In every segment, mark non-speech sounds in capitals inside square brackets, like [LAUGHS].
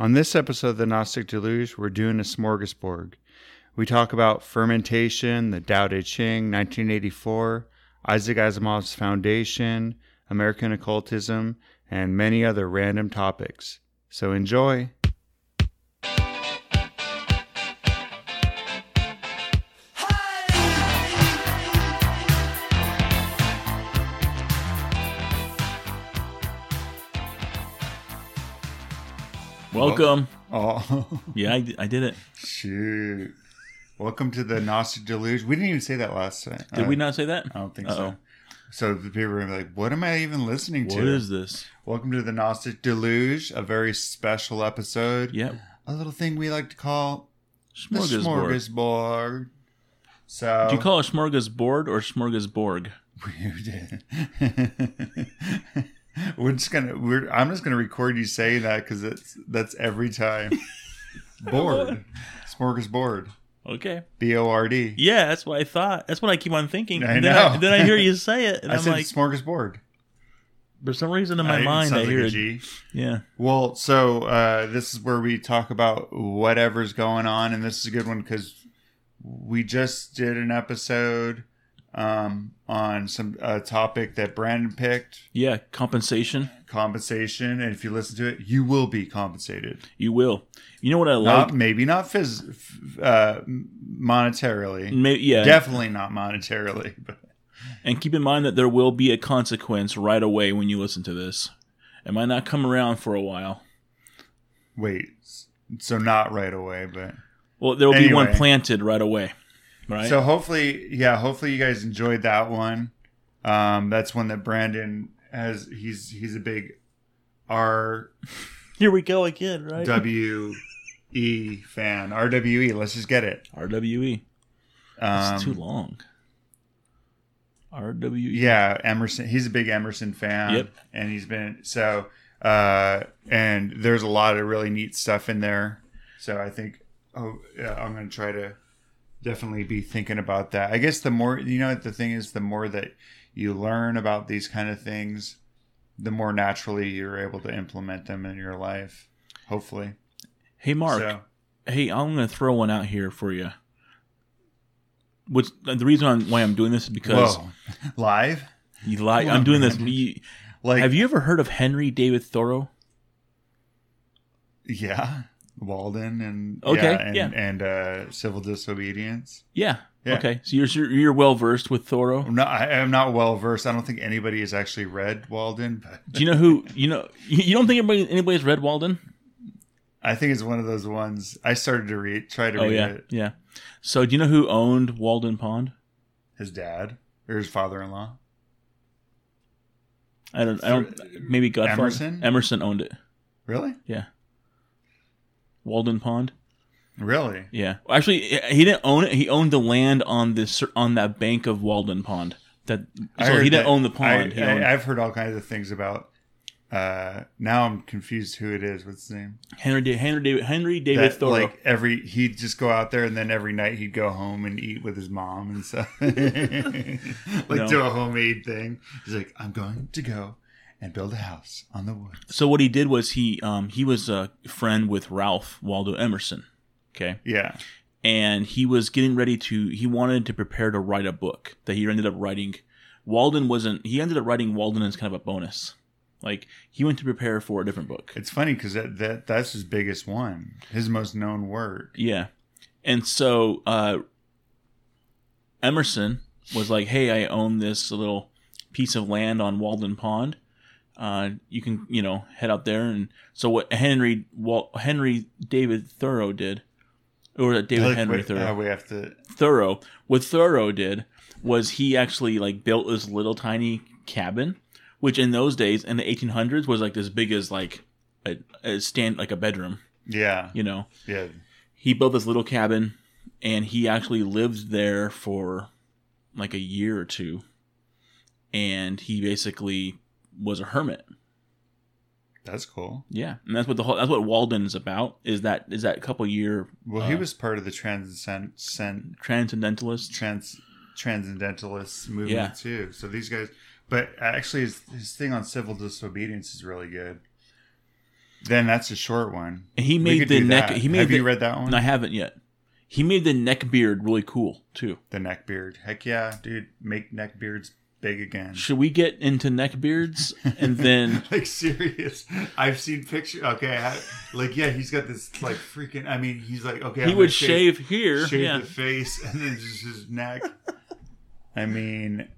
On this episode of the Gnostic Deluge, we're doing a smorgasbord. We talk about fermentation, the Tao Te Ching, 1984, Isaac Asimov's Foundation, American occultism, and many other random topics. So enjoy. Welcome. Oh, [LAUGHS] Yeah, I, I did it. shoot. Welcome to the Gnostic Deluge. We didn't even say that last time. Did Uh, we not say that? I don't think Uh-oh. so. So the people are like, "What am I even listening to?" What is this? Welcome to the Gnostic Deluge, a very special episode. Yep. A little thing we like to call the Smorgasbord. smorgasbord. So Do you call it smorgasbord or smorgasborg? [LAUGHS] [LAUGHS] [LAUGHS] we're just gonna. We're. I'm just gonna record you saying that because it's that's every time. [LAUGHS] Board. Smorgasbord. Okay. B O R D. Yeah, that's what I thought. That's what I keep on thinking. I And then, know. I, then I hear you [LAUGHS] say it, and I I'm said like, smorgasbord. for some reason in my I- mind, I like hear a it. Yeah. Well, so uh, this is where we talk about whatever's going on, and this is a good one because we just did an episode um, on some uh, topic that Brandon picked, Yeah. Compensation. compensation, and if you listen to it, you will be compensated. You will. You know what I like? Not maybe not phys- f- uh, monetarily, May- yeah. definitely not monetarily, [LAUGHS] but and keep in mind that there will be a consequence right away when you listen to this. It might not come around for a while. wait, so not right away, but. Well, there will be one planted right away. Right. So hopefully, yeah, hopefully you guys enjoyed that one. Um, that's one that Brandon has. He's he's a big R [LAUGHS] here we go again. Right. W E fan. RWE. Let's just get it. RWE. It's too Um, long. RWE. yeah, Emerson. He's a big Emerson fan. Yep. And he's been so. Uh, and there's a lot of really neat stuff in there. So I think. Oh, yeah, I'm gonna try to definitely be thinking about that. I guess the more you know, the thing is, the more that you learn about these kind of things, the more naturally you're able to implement them in your life. Hopefully, Hey, Mark. So, Hey, I'm going to throw one out here for you. Which the reason why I'm doing this is because whoa, [LAUGHS] live. you on, I'm doing this. You, Like, have you ever heard of Henry David Thoreau? Yeah, Walden and Okay, yeah, and, yeah. and uh, civil disobedience. Yeah. Yeah. Okay. So you're you're, well versed with Thoreau. I'm not. I, I'm not well versed. I don't think anybody has actually read Walden, but Do you know who? You know. You don't think anybody anybody's read Walden? I think it's one of those ones. I started to read, try to Oh read yeah, it. yeah. So do you know who owned Walden Pond? His dad or his father-in-law. I don't. I don't. Maybe Godfather. Emerson? Emerson owned it. Really? Walden Pond. Really? Yeah. Actually, he didn't own it. He owned the land on this on that bank of Walden Pond. That so he didn't own the pond. I, owned I, I've heard all kinds of things about. Uh, now I'm confused who it is. What's his name? Henry Da- Henry David Henry David That, Thoreau. like every he'd just go out there and then every night he'd go home and eat with his mom and stuff [LAUGHS] like No. do a homemade thing he's like i'm going to go and build a house on the woods. So what he did was he um he was a friend with Ralph Waldo Emerson. Okay. yeah. And he was getting ready to he wanted to prepare to write a book that he ended up writing. Walden wasn't he ended up writing walden as kind of a bonus. Like he went to prepare for a different book. It's funny because that, that that's his biggest one his most known work. Yeah. And so uh emerson was like hey i own this little piece of land on walden pond uh, you can, you know, head out there, and so what Henry Wal- Henry David Thoreau did, or David Like, Henry wait, Thoreau, we have to Thoreau. What Thoreau did was he actually like built this little tiny cabin, which in those days in the 1800s was like as big as like a, a stand like a bedroom. yeah. You know, yeah. He built this little cabin, and he actually lived there for like a year or two, and he basically was a hermit. that's cool Yeah, and that's what the whole that's what Walden is about. Is that is that couple year well he Uh, was part of the transcend sen- transcendentalist? trans transcendentalist movement Yeah. too so these guys but actually his, his thing on civil disobedience is really good Then that's a short one. And he made the neck. that. He made Have the, you read that one? I haven't yet. He made the neck beard really cool too. The neck beard. Heck yeah, dude. Make neck beards big again. Should we get into neck beards and then? [LAUGHS] like serious. I've seen pictures. Okay, I, like yeah, he's got this like freaking. I mean, he's like okay. he I'm would gonna shave here. shave yeah. the face, [LAUGHS] and then just his neck. I mean,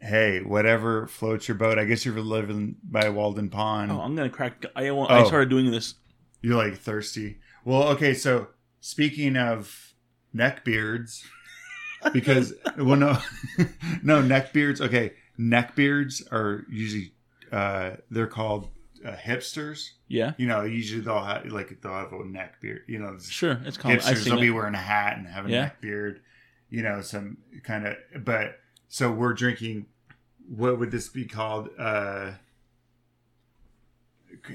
hey, whatever floats your boat. I guess you're living by Walden Pond. Oh, I'm gonna crack. I want. I Oh. started doing this. You're like thirsty. Well, okay, so speaking of neck beards, because well, no, [LAUGHS] no neck beards. Okay, neck beards are usually uh, they're called uh, hipsters. Yeah. You know, usually they'll have like they'll have a neck beard. You know, Sure. It's called. Hipsters they'll be wearing a hat and have a Yeah. neck beard. You know, some kind of. But so we're drinking. What would this be called? Uh,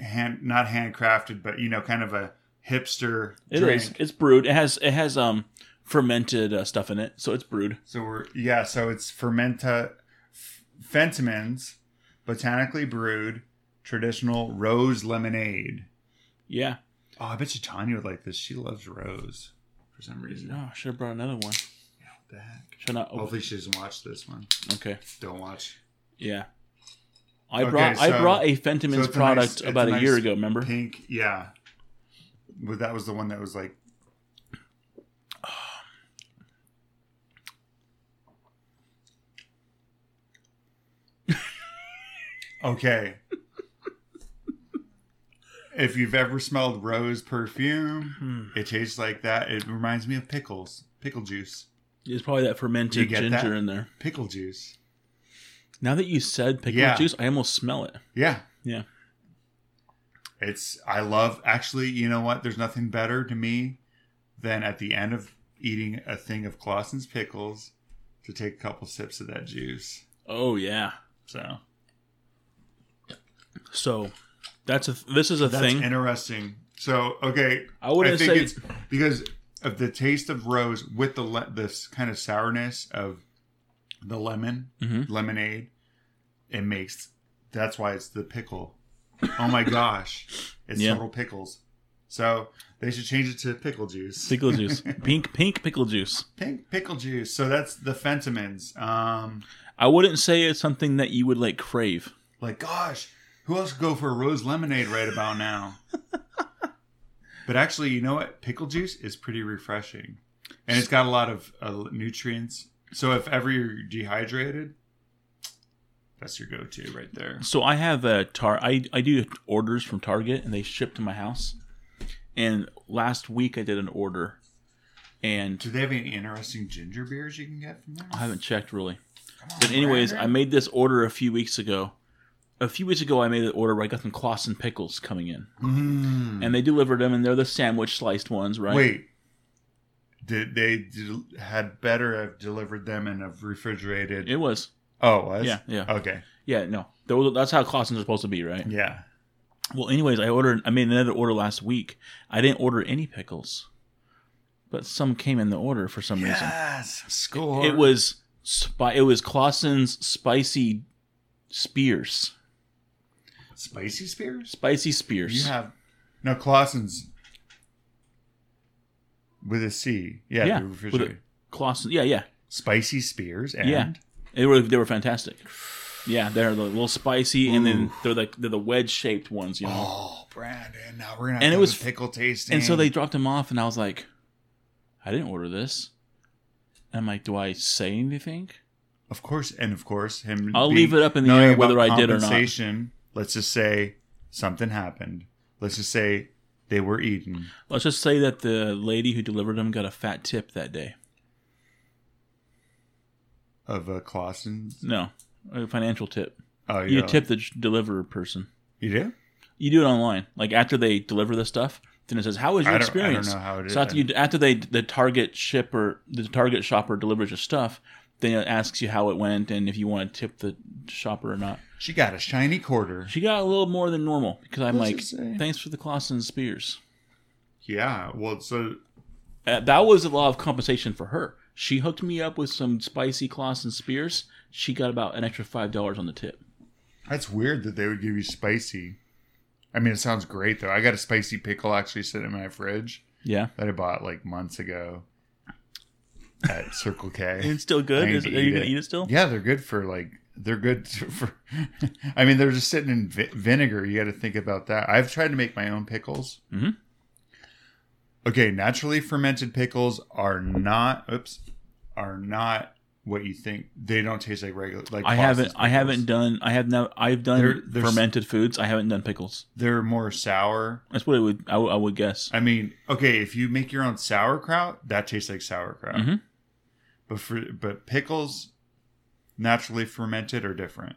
hand not handcrafted, but you know, kind of a hipster It drink. is. It's brewed. It has. It has um fermented uh, stuff in it, so it's brewed. So we're yeah, so it's fermenta f- Fentimans, botanically brewed, traditional rose lemonade. Yeah. Oh, I bet you Tanya would like this. She loves rose for some reason. Oh, I should have brought another one. Yeah, what the heck? Should not. Hopefully she doesn't watch this one. okay. Don't watch. Yeah. I Okay, brought. I brought a so Fentimans a product nice- about a a, year ago. Remember? Pink, yeah. But that was the one that was like. Okay. If you've ever smelled rose perfume, Hmm. it tastes like that. It reminds me of pickles, pickle juice, There's probably that fermented ginger in there. pickle juice. Now that you said pickle Yeah. juice, I almost smell it. Yeah, Yeah. It's I love actually, you know what? There's nothing better to me than at the end of eating a thing of Claussen's pickles to take a couple sips of that juice. Oh yeah. So So that's a. This is a that's thing. interesting. So okay, I wouldn't think say- it's because of the taste of rose with the le- this kind of sourness of the lemon Mhm. lemonade. It makes that's why it's the pickle. Oh my gosh, it's Yeah. total pickles. So they should change it to pickle juice. Pickle [LAUGHS] juice. Pink pink pickle juice. Pink pickle juice. So that's the Fentimans. Um, I wouldn't say it's something that you would like crave. like, gosh, who else could go for a rose lemonade right about now? [LAUGHS] but actually, you know what? Pickle juice is pretty refreshing, and it's got a lot of uh, nutrients. So if ever you're dehydrated, that's your go-to right there. So I have a tar. I I do orders from Target and they ship to my house. And last week I did an order, and Do they have any interesting ginger beers you can get from there? I haven't checked really. On, But anyways, I made this order a few weeks ago. A few weeks ago, I made an order where I got some Claussen pickles coming in, Mm. and they delivered them, and they're the sandwich sliced ones, right? Wait, did they had better have delivered them in a refrigerated? it was. oh, it was Yeah, yeah. Okay, Yeah, no, that's how Claussen's are supposed to be, right? yeah. Well, anyways, I ordered. I made another order last week. I didn't order any pickles, but some came in the order for some reason. Yes, score. It was spi- It was Claussen's spicy spears. Spicy spears. Spicy spears. You have no Claussen's with a C. Yeah, Yeah, with a- Claussen. Yeah, yeah, spicy spears. And Yeah. they were they were fantastic. Yeah, they're the little spicy, and then they're like they're the wedge shaped ones, you know. Oh, Brandon! Now we're gonna. Have And it was- pickle tasting. And so they dropped them off, and I was like, I didn't order this. And I'm like, do I say anything? of course, and of course, him. I'll being- leave it up in the air whether I did or not. Let's just say something happened. Let's just say they were eaten. Let's just say that the lady who delivered them got a fat tip that day. of a Claussen's. No, a financial tip. Oh, You yeah. tip the deliverer person. You do? You do it online. Like after they deliver the stuff, then it says, "How was your I don't- I don't experience?" know how it is. So after you after they the Target shipper the Target shopper delivers your stuff, then it asks you how it went and if you want to tip the shopper or not. She got a shiny quarter. She got a little more than normal because I'm What's like, "Thanks for the Claussen spears." Yeah. Well, so Uh, that was a lot of compensation for her. She hooked me up with some spicy Claussen spears. She got about an extra five dollars on the tip. that's weird that they would give you spicy I mean, it sounds great though. I got a spicy pickle actually sitting in my fridge Yeah, that I bought like months ago at Circle K. [LAUGHS] it's still good. Is, are you gonna it. eat it still? Yeah, they're good for like they're good [LAUGHS] for. I mean, they're just sitting in vi- vinegar. You got to think about that. I've tried to make my own pickles. Mhm. Okay, naturally fermented pickles are not. Oops, are not what you think. They don't taste like regular. Like I haven't. I haven't done. I have now. I've done They're- they're s- fermented foods. I haven't done pickles. They're more sour. That's what it would. I, would- I would guess. I mean, okay, if you make your own sauerkraut, that tastes like sauerkraut. Mhm. But for but pickles, naturally fermented are different.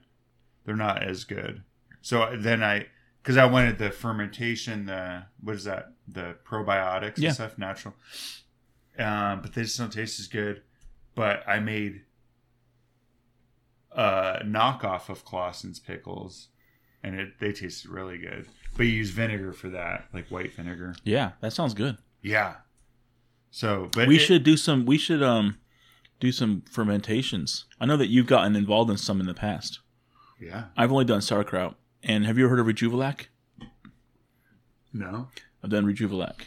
They're not as good. So then I, because I wanted the fermentation, the what is that? The probiotics Yeah. and stuff, natural. Um, but they just don't taste as good. But I made a knockoff of Claussen's pickles, and it they tasted really good. But you use vinegar for that, like white vinegar. Yeah, that sounds good. Yeah. So, but we it- should do some. We should um do some fermentations. I know that you've gotten involved in some in the past. Yeah. I've only done sauerkraut. And have you ever heard of Rejuvelac? No. I've done Rejuvelac.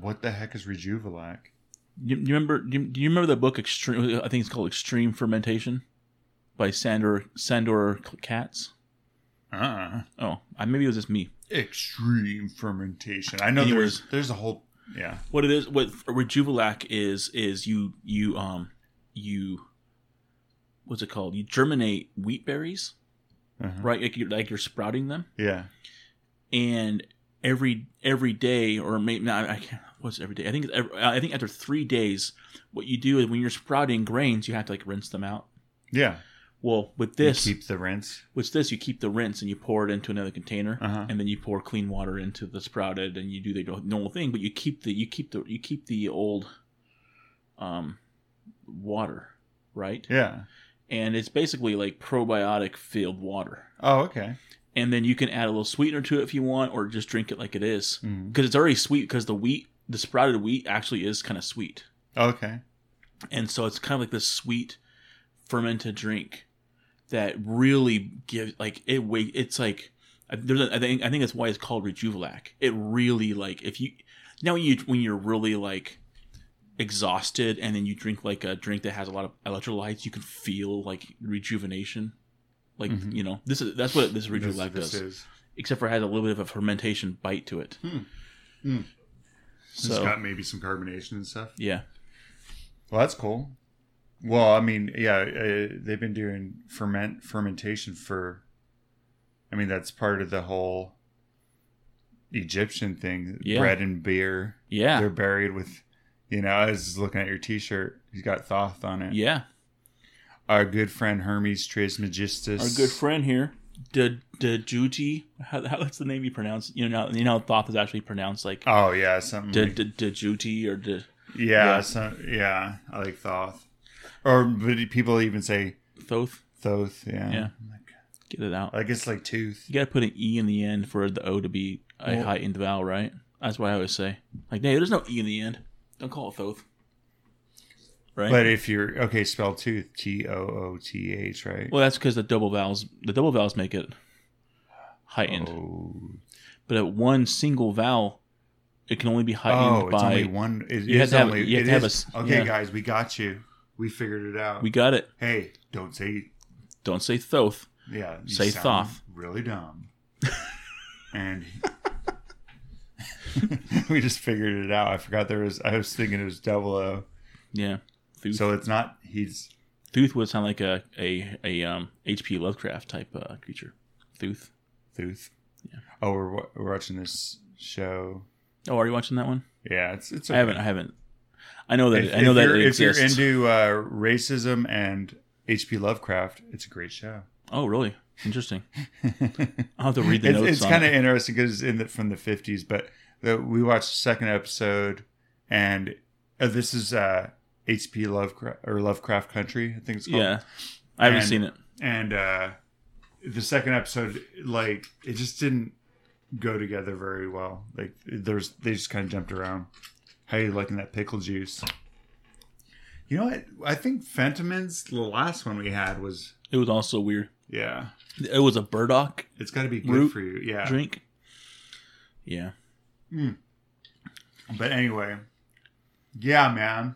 What the heck is Rejuvelac? You, you remember? Do you, do you remember the book Extreme? I think it's called Extreme Fermentation by Sandor Sandor Katz. Uh. Oh, I, maybe it was just me. Extreme fermentation. I know Anyways. there's there's a whole yeah. What it is, what Rejuvelac is, is you you um you what's it called? You germinate wheat berries, Uh-huh. right? Like you're, like you're sprouting them, Yeah. and every every day or maybe not, I can't. What's every day? I think it's every, I think after three days, what you do is when you're sprouting grains, you have to like rinse them out. Yeah. Well, with this, You keep the rinse. with this, you keep the rinse and you pour it into another container, Uh-huh. and then you pour clean water into the sprouted, and you do the normal thing. But you keep the you keep the you keep the old, um, water, right? Yeah. And it's basically like probiotic filled water. Oh, okay. And then you can add a little sweetener to it if you want, or just drink it like it is mm-hmm. because it's already sweet. Because the wheat, the sprouted wheat, actually is kind of sweet, Okay. and so it's kind of like this sweet fermented drink that really gives like it. Wait, it's like I- there's a, I think I think that's why it's called Rejuvelac. It really like if you now when you when you're really like exhausted and then you drink like a drink that has a lot of electrolytes, you can feel like rejuvenation. Like Mhm. you know, this is that's what this this does. is. Except for it has a little bit of a fermentation bite to it. Hmm. Hmm. It's So got maybe some carbonation and stuff. yeah, Well, that's cool. Well, I mean, yeah, uh, they've been doing ferment fermentation for. I mean, that's part of the whole Egyptian thing. Yeah. Bread and beer. yeah, They're buried with. You know, I was looking at your T-shirt. He's got Thoth on it. yeah. Our good friend Hermes Trismegistus. Our good friend here, De Dejuti. How, how that's the name you pronounce? You know, you know, Thoth is actually pronounced like Oh yeah, something. De like- De Dejuti or De yeah, yeah. some, yeah. I like Thoth. Or but people even say Thoth. Thoth. Yeah. Yeah. Get it out. I guess like tooth. You got to put an e in the end for the o to be a Well- heightened vowel, right? That's what I always say. Like, hey, there's no e in the end. Don't call it Thoth. Right. But if you're okay, spell tooth T O O T H, right? well, that's because the double vowels. The double vowels make it heightened. Oh, But at one single vowel, it can only be heightened oh it's by. only one. It You have is to have- only. you have it to have is- a s- okay, yeah. guys, we got you. We figured it out. we got it. hey, don't say Don't say Thoth. yeah. you Say sound Thoth. Really dumb. [LAUGHS] and [LAUGHS] we just figured it out. I forgot there was. I was thinking it was double O. Yeah. Thoth. So it's not. He's Thoth would sound like a a, a um H.P. Lovecraft type uh, creature. Thoth. Thuth. Yeah. Oh, we're, we're watching this show. Oh, are you watching that one? Yeah, it's it's. I haven't. I haven't. I know that. If, I know if that if you're into uh, racism and H.P. Lovecraft, it's a great show. oh, really? Interesting. [LAUGHS] I'll have to read the it's notes. it's kind of it. interesting because in the, from the 50s, but the, we watched the second episode, and uh, this is uh, H.P. Lovecraft or Lovecraft Country, I think it's called. Yeah, I haven't And- seen it. And uh, the second episode, like, it just didn't go together very well. Like, there's they just kind of jumped around. How you liking that pickle juice? You know what? I think Fentiman's the last one we had was It was also weird. yeah. It was a burdock It's got to be good for you. Yeah. drink. Yeah. But anyway, yeah, man.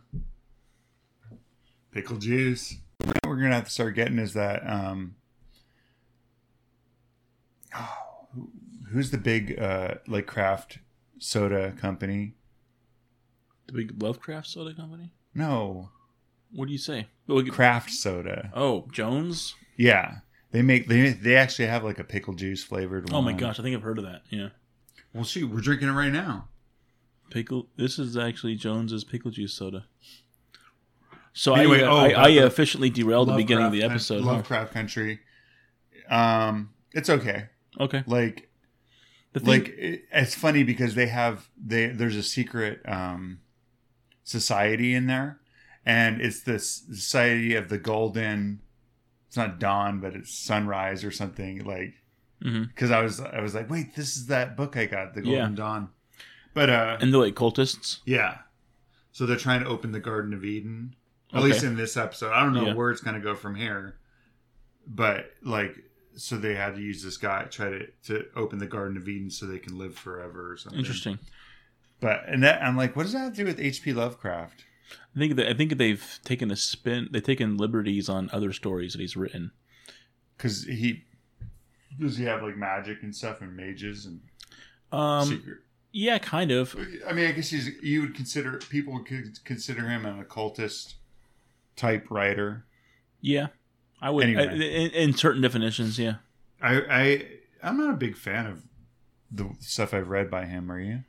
Pickle juice. What we're gonna have to start getting is that um oh, [SIGHS] who- who's the big uh like craft soda company? The big Lovecraft soda company. No, What do you say? Craft soda. Oh, Jones. Yeah. They make they they actually have like a pickle juice flavored one. Oh my gosh, I think I've heard of that. Yeah. Well shoot, we're drinking it right now. Pickle. This is actually Jones's pickle juice soda. So Anyway, I, uh, oh, I, about I the efficiently derailed the beginning of the Lovecraft- episode. huh? Lovecraft Country. Um it's okay. Okay. Like The thing, like it, it's funny because they have they there's a secret um society in there and it's this society of the golden it's not dawn but it's sunrise or something like Mhm. because i was i was like wait this is that book i got the golden Yeah. dawn but uh and they're like cultists. yeah so they're trying to open the garden of eden at Okay. least in this episode i don't know Yeah. where it's going to go from here but like so they had to use this guy try to to open the garden of eden so they can live forever or something Interesting. but and that i'm like what does that have to do with hp lovecraft I think that I think they've taken a spin. They've taken liberties on other stories that he's written. because he does he have like magic and stuff and mages and Um, secret yeah, kind of. i mean i guess he's you would consider people would consider him an occultist type writer Yeah, I would. Anyway. I- in, in certain definitions, yeah. i i i'm not a big fan of the stuff i've read by him are you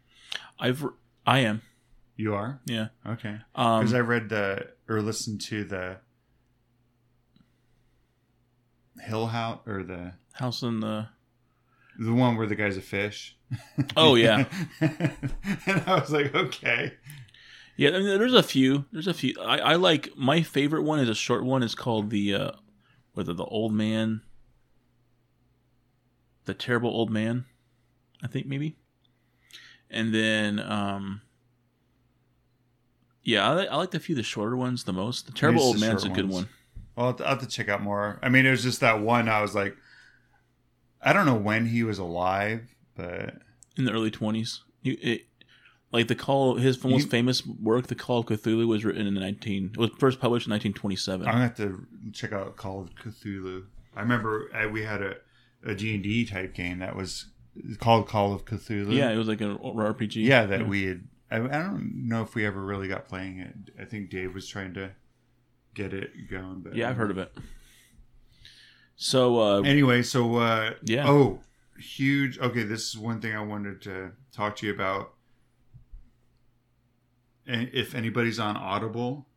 I've I am. you are Yeah. okay Um, because i read the or listened to the hill house or the House in the. the one where the guy's a fish [LAUGHS] Oh yeah, [LAUGHS] and i was like okay yeah. I mean, there's a few. There's a few. I, I like my favorite one is a short one. It's called the uh, whether the old man, the terrible old man, I think maybe. And then, um, yeah, I, like- I like the few of the shorter ones the most. The terrible old man's a good ones. one. Well, I'll have to- I'll have to check out more. I mean, it was just that one. I was like, I don't know when he was alive, but in the early twenties. Like the call, his most You- famous work, "The Call of Cthulhu," was written in the nineteen. It was first published in nineteen twenty seven. I'm gonna have to check out Call of Cthulhu. I remember uh, we had a a D and D type game that was called Call of Cthulhu. Yeah, it was like an RPG. yeah, that we had. I, I don't know if we ever really got playing it. I think Dave was trying to get it going. But yeah, I've heard of it. So uh, Anyway, so uh, Yeah. Oh, huge. Okay, this is one thing I wanted to talk to you about. And if anybody's on Audible,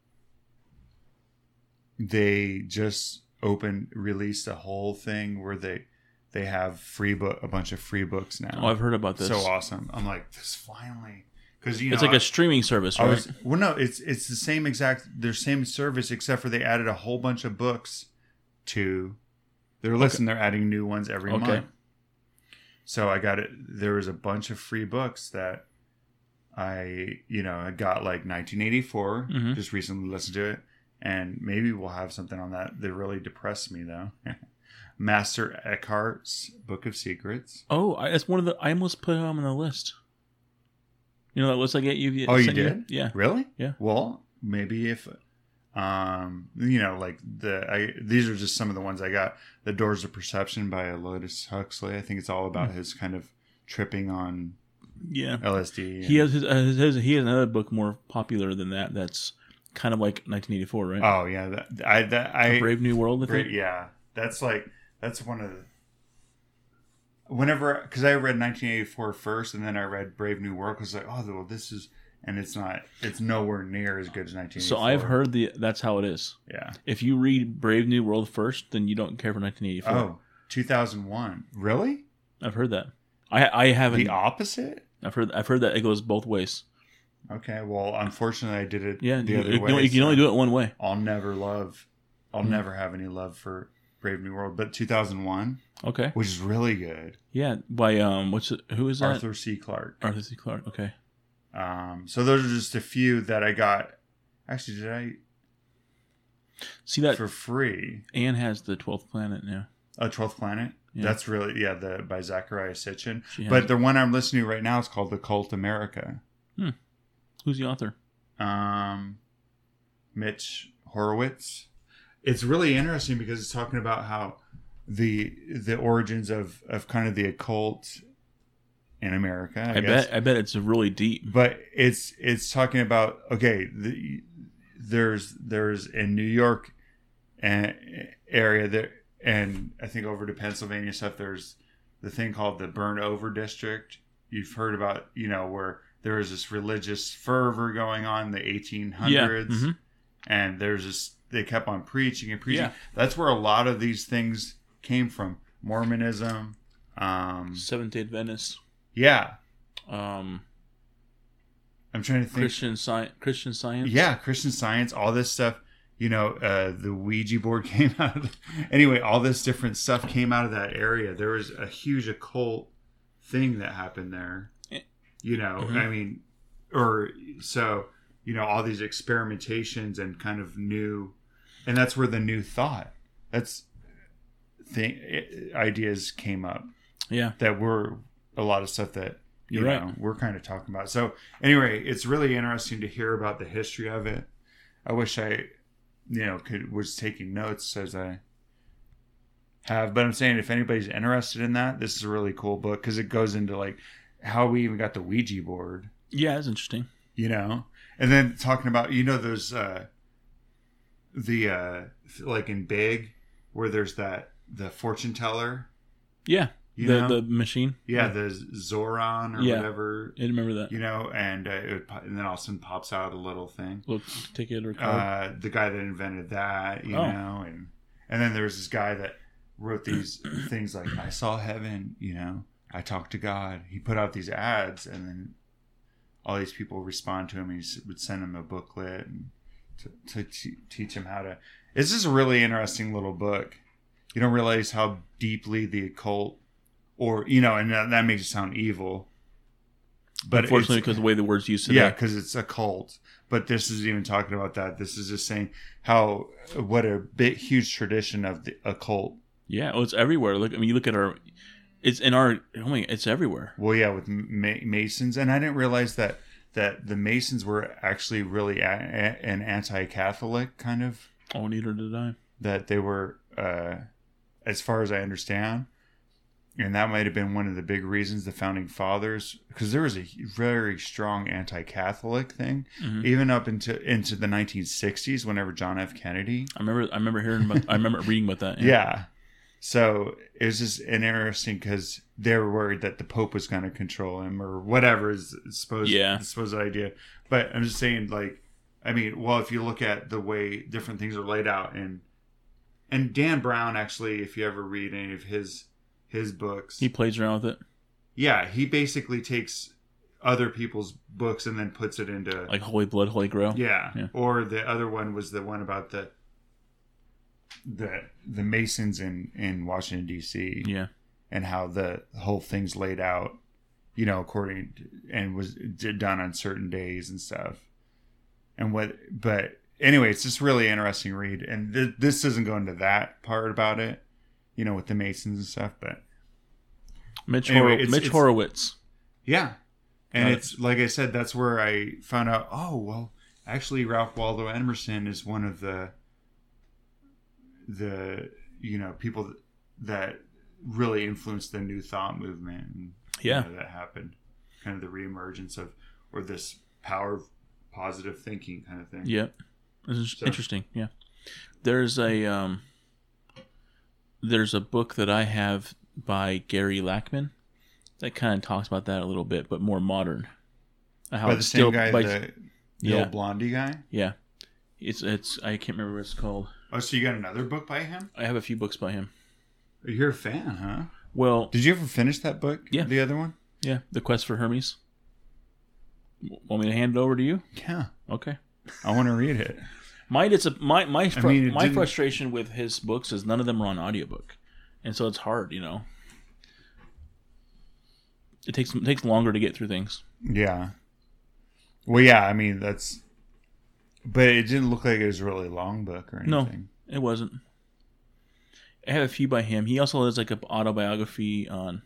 they just opened released a whole thing where they they have free book a bunch of free books now. oh, I've heard about this. so awesome. I'm like this finally because you know it's like I- a streaming service, right? was well, no, it's it's the same exact their same service except for they added a whole bunch of books to their list and they're adding new ones every Okay. month. So I got it. There was a bunch of free books that I you know I got like 1984. Mhm. Just recently listened to it, and maybe we'll have something on that. That really depressed me though. [LAUGHS] Meister Eckhart's Book of Secrets. oh, I, that's one of the. I almost put him on the list. You know that list I get you. Oh, you did? Yeah. Really? Yeah. Well, maybe if, um, you know, like the I these are just some of the ones I got. The Doors of Perception by Aldous Huxley. I think it's all about his kind of tripping on Yeah. LSD. He has his, uh, his, his he has another book more popular than that. That's kind of like 1984, right? Oh yeah, that, I that I A Brave New World. I Great, think. yeah, that's like that's one of the. Whenever, because I read 1984 first, and then I read Brave New World, because like, oh, well, this is, and it's not, it's nowhere near as good as 1984. So I've heard the that's how it is. yeah. If you read Brave New World first, then you don't care for 1984. Oh, 2001. Really? I've heard that. I I haven't. The opposite? I've heard I've heard that it goes both ways. Okay. Well, unfortunately, I did it Yeah, the you, other you, way. you can so only do it one way. I'll never love. I'll Mhm. never have any love for Brave New World, but 2001, Okay. which is really good. Yeah. By um, what's it, who is that? Arthur C. Clarke. Arthur C. Clarke. Okay. Um, so those are just a few that I got. Actually, did I See that for free? Anne has the twelfth planet now. A 12th Planet. Yeah. That's really yeah, the by Zachariah Sitchin. But the one I'm listening to right now is called Occult America. Who's the author? Um, Mitch Horowitz. It's really interesting because it's talking about how the the origins of of kind of the occult in America. I, I, bet. I bet it's really deep. but it's it's talking about okay the, there's there's in new york uh, area there and i think over to pennsylvania stuff there's the thing called the burn over district you've heard about you know where there was this religious fervor going on in the 1800s Yeah, mhm. and there's this they kept on preaching and preaching Yeah. that's where a lot of these things came from mormonism um Seventh Day Adventist. yeah Um, i'm trying to think Christian science. Christian Science. yeah christian science all this stuff you know uh the ouija board [LAUGHS] came out of anyway all this different stuff came out of that area there was a huge occult thing that happened there Eh. you know Mhm. i mean or so you know all these experimentations and kind of new and that's where the new thought that's thing ideas came up Yeah. that were a lot of stuff that you You're know right. we're kind of talking about. So anyway, it's really interesting to hear about the history of it. I wish I, you know, could was taking notes as I have, but I'm saying if anybody's interested in that, this is a really cool book because it goes into like how we even got the Ouija board, Yeah, it's interesting. you know, and then talking about you know those uh the uh like in Big where there's that the fortune teller, Yeah. you the know, the machine. yeah, the Zoran or Yeah. whatever, I remember that. you know, and uh, it would, and then all of a sudden pops out a little thing. Little ticket or card. Uh, the guy that invented that, you Oh. know, and and then there's this guy that wrote these [CLEARS THROAT] things like I saw heaven, you know, I talked to God. He put out these ads, and then all these people respond to him. He would send him a booklet and to, to teach him how to. This is a really interesting little book. You don't realize how deeply the occult, or you know, and that, that makes it sound evil. But Unfortunately, because the way the words used today. yeah, because it's a cult. But this is even talking about that. This is just saying how what a big huge tradition of the occult. Yeah. Oh, it's everywhere. Look. I mean, you look at our. It's in our. Oh I mean, it's everywhere. Well, yeah, with Ma- Masons, and I didn't realize that that the Masons were actually really a- a- an anti-Catholic kind of. Oh, neither did I. That they were, uh, as far as I understand, and that might have been one of the big reasons the founding fathers, because there was a very strong anti-Catholic thing, Mhm. even up into into the 1960s. Whenever John F. Kennedy I remember. I remember hearing. About, I remember reading about that. Yeah. So it was just an interesting because they were worried that the Pope was going to control him or whatever is supposed Yeah. supposed idea. But I'm just saying, like, I mean, well, if you look at the way different things are laid out, and and Dan Brown actually, if you ever read any of his his books, He plays around with it, yeah, he basically takes other people's books and then puts it into like Holy Blood, Holy Grail. yeah. Yeah. Or the other one was the one about the the the Masons in in Washington D.C. Yeah. and how the whole thing's laid out, you know, according to, and was did done on certain days and stuff. And what, but anyway, it's just really interesting read. And th- this doesn't go into that part about it, you know, with the Masons and stuff. But Mitch, Anyway, Hor- it's- Mitch it's- Horowitz. yeah, and it's like I said, that's where I found out. Oh well, actually, Ralph Waldo Emerson is one of the the you know people that really influenced the New Thought movement. And, you Yeah. know, that happened, kind of the reemergence of or this power of positive thinking kind of thing. Yep. So- interesting. Yeah. There's a um there's a book that I have by Gary Lachman that kind of talks about that a little bit, but more modern. How By the same guy, by- the, the yeah, old blondie guy. yeah. It's it's I can't remember what it's called. Oh, so you got another book by him? I have a few books by him. You're a fan, huh? Well, Did you ever finish that book? Yeah. The other one? yeah, The Quest for Hermes. Want me to hand it over to you? Yeah. Okay. I want to read it. [LAUGHS] Mine it's a my my fr- mean, it my didn't- frustration with his books is none of them are on audiobook. And so it's hard, you know. It takes it takes longer to get through things. Yeah. Well, yeah. I mean, that's. But it didn't look like it was a really long book or anything. No. It wasn't. I have a few by him. He also has like an autobiography on,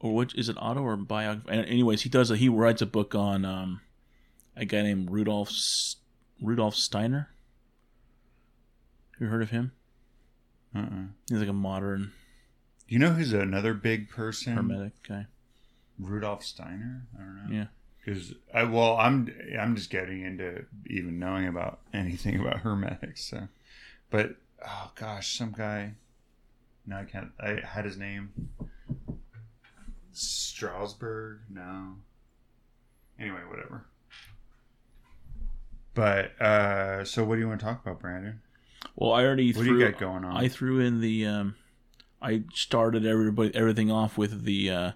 or which is it auto or biography? Anyways, he does. A, he writes a book on um, a guy named Rudolf Rudolf Steiner. You heard of him? Uh-uh. He's like a modern You know who's another big person? hermetic guy. Rudolf Steiner. I don't know. Yeah. Because I well, I'm I'm just getting into even knowing about anything [LAUGHS] about hermetics. So, but oh gosh, some guy. No, I can't. I had his name. Strasbourg. No. Anyway, whatever. But uh so, what do you want to talk about, Brandon? Well, I already What do you got going on? I threw in the. Um, I started everybody everything off with the uh,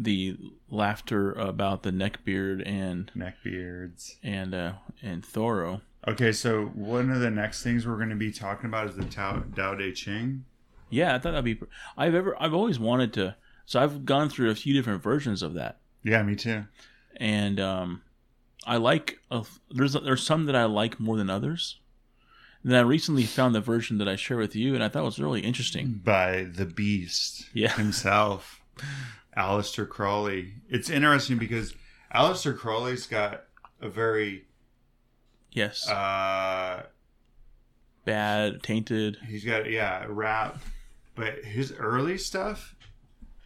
the laughter about the neckbeard and Neckbeards. and uh, and Thoreau. Okay, so one of the next things we're going to be talking about is the Tao, Tao Te Ching. Yeah, I thought that'd be. I've ever. I've always wanted to. So I've gone through a few different versions of that, Yeah, me too. and um, I like. Uh, there's there's some that I like more than others. And then I recently found the version that I share with you, and I thought was really interesting. By the Beast Yeah. [LAUGHS] himself, Aleister Crowley. It's interesting because Aleister Crowley's got a very Yes, uh bad, tainted. he's got yeah rap, but his early stuff,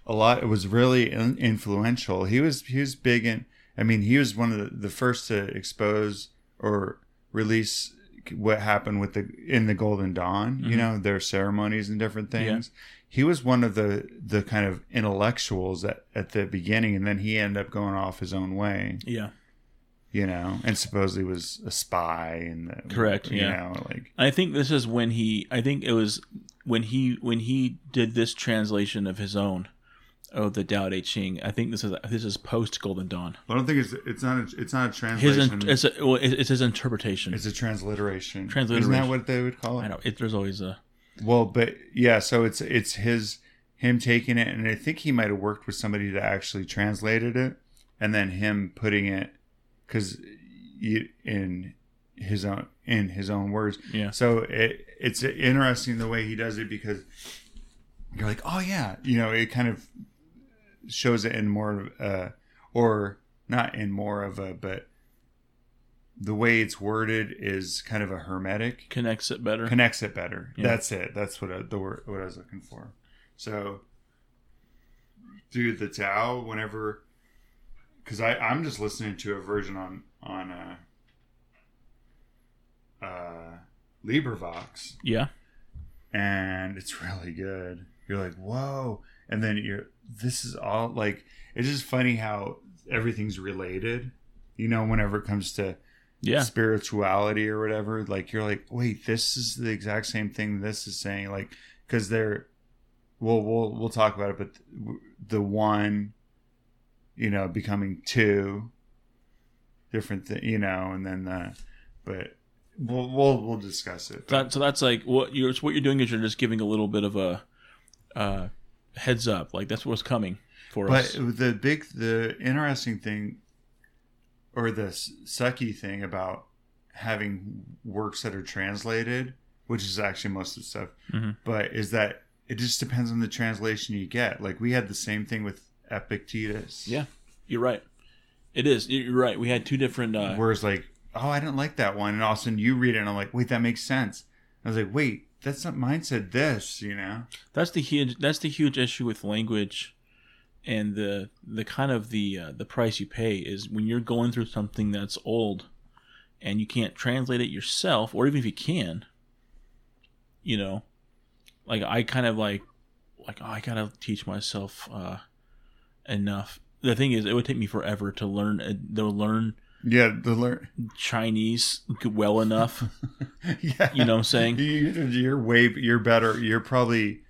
a lot it was really in- influential. He was he was big in. I mean, he was one of the, the first to expose or release what happened with the in the Golden Dawn. You Mhm. know, their ceremonies and different Yeah. things. He was one of the the kind of intellectuals at, at the beginning, and then he ended up going off his own way. Yeah, You know, and supposedly was a spy and the, Correct, You yeah. know, like I think this is when he. I think it was when he when he did this translation of his own of the Tao Te Ching. I think this is this is post Golden Dawn. I don't think it's it's not a, it's not a His translation. in- it's a, well, it's his interpretation. It's a transliteration. Transliteration. Isn't that what they would call it? I know it, there's always a Well, but yeah, so it's it's his him taking it, and I think he might have worked with somebody that actually translated it, and then him putting it because in his own in his own words. yeah So it it's interesting the way he does it because you're like, oh yeah, you know, it kind of shows it in more of uh or not in more of a but the way it's worded is kind of a hermetic connects it better. connects it better. Yeah. That's it. That's what I, the word what I was looking for. So, dude, the Tao. Whenever, because I I'm just listening to a version on on uh, uh, LibriVox, yeah, and it's [LAUGHS] really good. You're like, whoa, and then you're this is all like it's just funny how everything's related. You know, whenever it comes to yeah, spirituality or whatever like you're like wait this is the exact same thing this is saying like because they're well we'll we'll talk about it but the one you know becoming two different thing you know and then the but we'll we'll, we'll discuss it that, so that's like what you're what you're doing is you're just giving a little bit of a uh, heads up, like that's what's coming for but us. But the big the interesting thing or the sucky thing about having works that are translated which is actually most of the stuff Mhm. but is that it just depends on the translation you get like we had the same thing with epictetus Yeah, you're right. It is. You're right. We had two different. Uh, whereas like oh i didn't like that one and all of a sudden you read it and i'm like wait that makes sense i was like wait that's not mine said this you know that's the huge. That's the huge issue with language, and the the kind of the uh, the price you pay is when you're going through something that's old, and you can't translate it yourself, or even if you can, you know, like I kind of like like oh, I gotta teach myself uh, enough. The thing is, it would take me forever to learn uh, to learn yeah to learn Chinese well enough. [LAUGHS] yeah You know what I'm saying? You- you're way you're better you're probably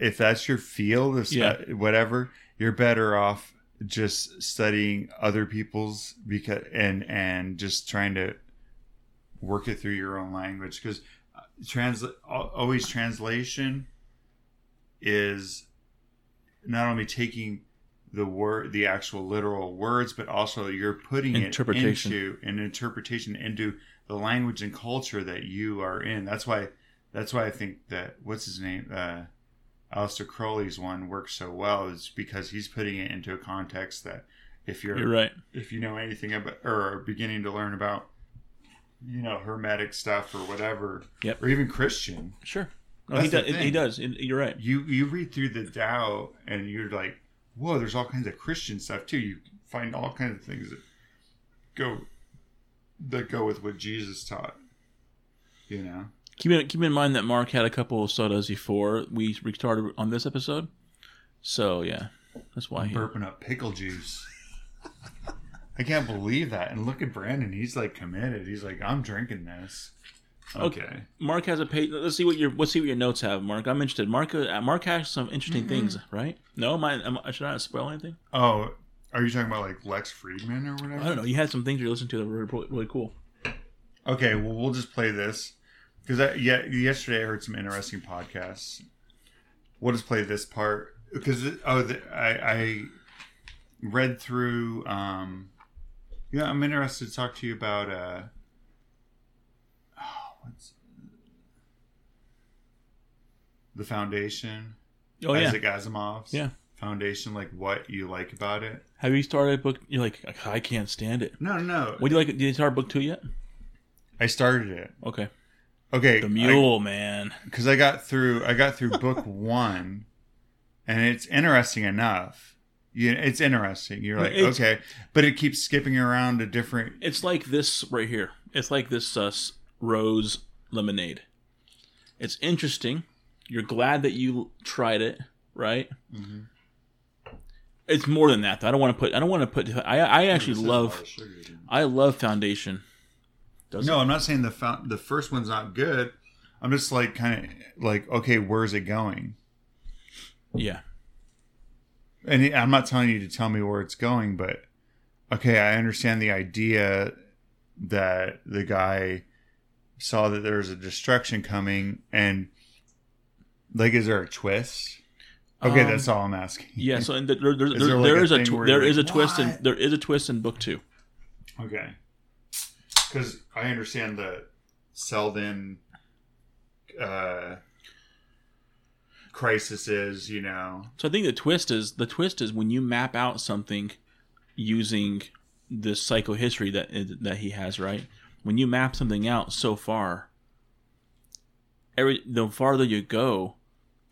if that's your field if Yeah. whatever you're better off just studying other people's because and and just trying to work it through your own language because uh, trans always translation is not only taking the word the actual literal words but also you're putting Interpretation. it into an interpretation into the language and culture that you are in that's why that's why i think that what's his name uh Aleister Crowley's one works so well is because he's putting it into a context that if you're, You're right. if you know anything about or are beginning to learn about you know hermetic stuff or whatever Yep. or even christian Sure. No, he does. He does. You're right. you you read through the Tao and you're like, whoa, there's all kinds of Christian stuff too. You find all kinds of things that go that go with what Jesus taught. You know, Keep in, keep in mind that Mark had a couple of sodas before we restarted on this episode. So yeah, that's why. He, burping up pickle juice. [LAUGHS] I can't believe that. And look at Brandon; he's like committed. He's like, I'm drinking this. Okay. Mark has a page. Let's see what your let's see what your notes have, Mark. I'm interested. Mark uh, Mark has some interesting things, right? No, am I, am I should I not spoil anything? Oh, are you talking about like Lex Fridman or whatever? I don't know. You had some things you listened to that were really, really cool. Okay, well, we'll just play this because I, yeah, yesterday I heard some interesting podcasts. We'll just play this part because oh, the, I, I read through. Um, yeah, I'm interested to talk to you about. Uh, what's the foundation? Oh yeah. Isaac Asimov's Yeah. foundation. Like what you like about it? Have you started book? You're like I can't stand it. No, no. What do you like? Did you start book two yet? I started it. Okay. Okay, The I- mule man. because I got through I got through book [LAUGHS] one, and it's interesting enough. You, it's interesting. You're like It's- okay, but it keeps skipping around to different. It's like this right here. It's like this uh, rose lemonade. It's interesting. You're glad that you tried it, right? Mhm. It's more than that. Though. I don't want to put. I don't want to put. I I actually love. I love Foundation. Does No, I'm not saying the fou- the first one's not good. I'm just like kind of like okay, where's it going? Yeah. And I'm not telling you to tell me where it's going, but okay, I understand the idea that the guy saw that there was a destruction coming, and like, is there a twist? Okay, Um, that's all I'm asking. Yeah. So and there, there, there, [LAUGHS] Is there, there a is a tw- there is a like, twist in there is a twist in book two. Okay. Because I understand the Seldon uh, crisis is, you know. So I think the twist is the twist is when you map out something using this psychohistory that that he has, right? When you map something out so far, every the farther you go,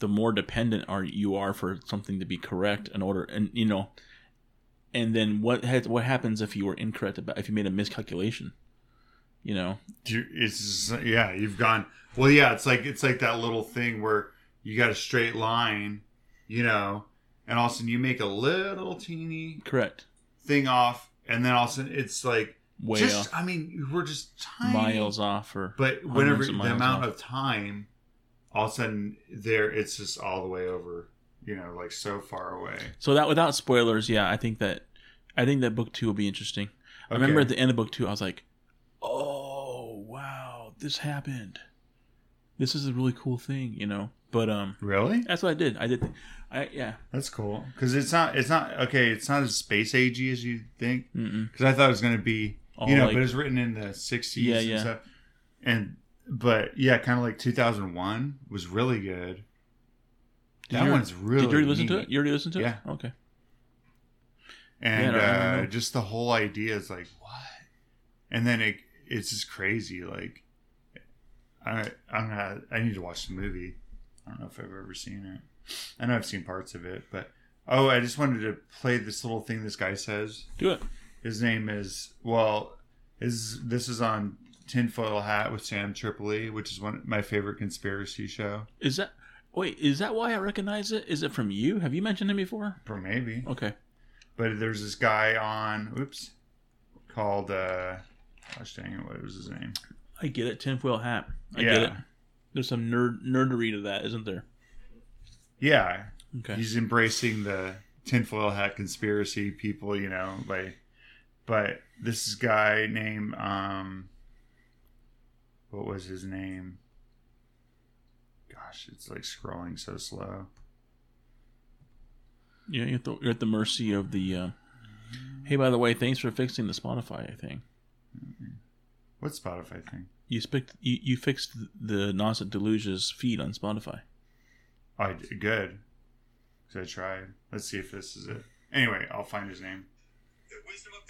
the more dependent are you are for something to be correct in order, and you know, and then what ha- what happens if you were incorrect about if you made a miscalculation, you know? you- It's yeah, you've gone. Well, yeah, it's like it's like that little thing where you got a straight line, you know, and all of a sudden you make a little teeny Correct. thing off, and then all of a sudden it's like Way just. off, I mean, we're just tiny miles off, or But whenever the amount off. of time, all of a sudden there, it's just all the way over. You know, like so far away. So that without spoilers, yeah, I think that I think that book two will be interesting. I remember at the end of book two, I was like, "Oh wow, this happened. This is a really cool thing," you know. But um, really that's what I did. I did. I yeah. that's cool because it's not it's not okay. It's not as space agey as you think. Because I thought it was going to be you know, like- but it's written in the sixties. Yeah, and yeah. Stuff. And but yeah, kind of like two thousand one was really good. Did that you- one's really. Did you already listen to it? You already listened to Yeah. it? Okay. and Yeah, no, I don't uh, just the whole idea is like what and then it it's just crazy like i i'm not i need to watch the movie i don't know if i've ever seen it i know i've seen parts of it but oh i just wanted to play this little thing this guy says Do it. His name is well Is this is on tinfoil hat with sam tripoli which is one my favorite conspiracy show Is that wait? Is that why I recognize it? Is it from you? Have you mentioned him before? or maybe Okay. but there's this guy on oops called uh gosh dang it what was his name I get it. Tinfoil hat. I Yeah. get it. There's some nerd nerdery to that, isn't there? yeah Okay. he's embracing the tinfoil hat conspiracy people you know like but this guy named um what was his name gosh it's like scrolling so slow Yeah, you're at the, you're at the mercy of the. Uh, hey, by the way, thanks for fixing the Spotify thing. What Spotify thing? You, spic- you, you fixed the Nasa Deluge's feed on Spotify. I d- good. So I tried. Let's see if this is it. Anyway, I'll find his name. The wisdom of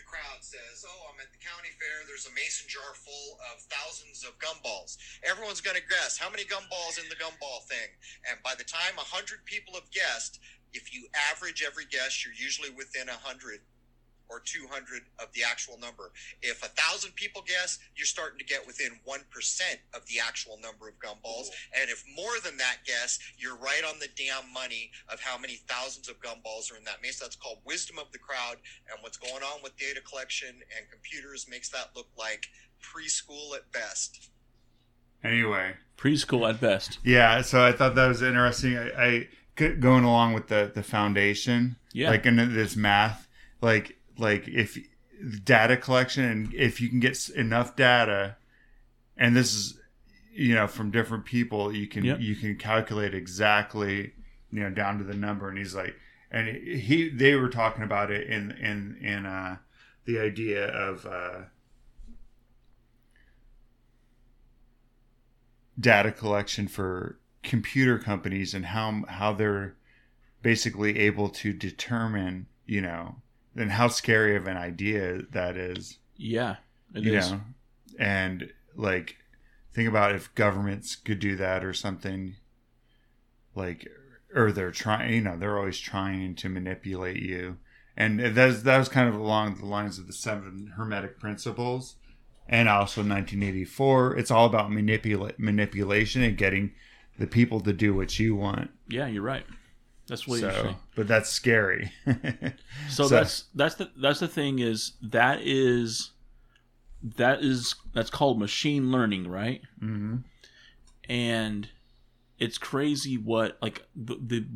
at the county fair. There's a mason jar full of thousands of gumballs. Everyone's going to guess how many gumballs in the gumball thing. And by the time a hundred people have guessed, if you average every guess, you're usually within a hundred or 200 of the actual number. If a thousand people guess, you're starting to get within 1% of the actual number of gumballs. And if more than that guess, you're right on the damn money of how many thousands of gumballs are in that mace. That's called wisdom of the crowd. And what's going on with data collection and computers makes that look like preschool at best. Anyway, Preschool at best. yeah. So I thought that was interesting. I going along with the the foundation. Yeah. Like in this math, like like if data collection and if you can get enough data, and this is you know from different people, you can Yep. you can calculate exactly you know down to the number. And he's like, and he they were talking about it in in in uh the idea of uh data collection for computer companies and how how they're basically able to determine you know and how scary of an idea that is. Yeah, it you is. know? And like think about if governments could do that or something like or they're trying you know they're always trying to manipulate you. And that's that was kind of along the lines of the seven hermetic principles and also 1984 it's all about manipula- manipulation and getting the people to do what you want. Yeah, you're right. That's what so saying. but that's scary [LAUGHS] So, So- that's that's the that's the thing is that is that is that's called machine learning, right? hmm And it's crazy what like the, the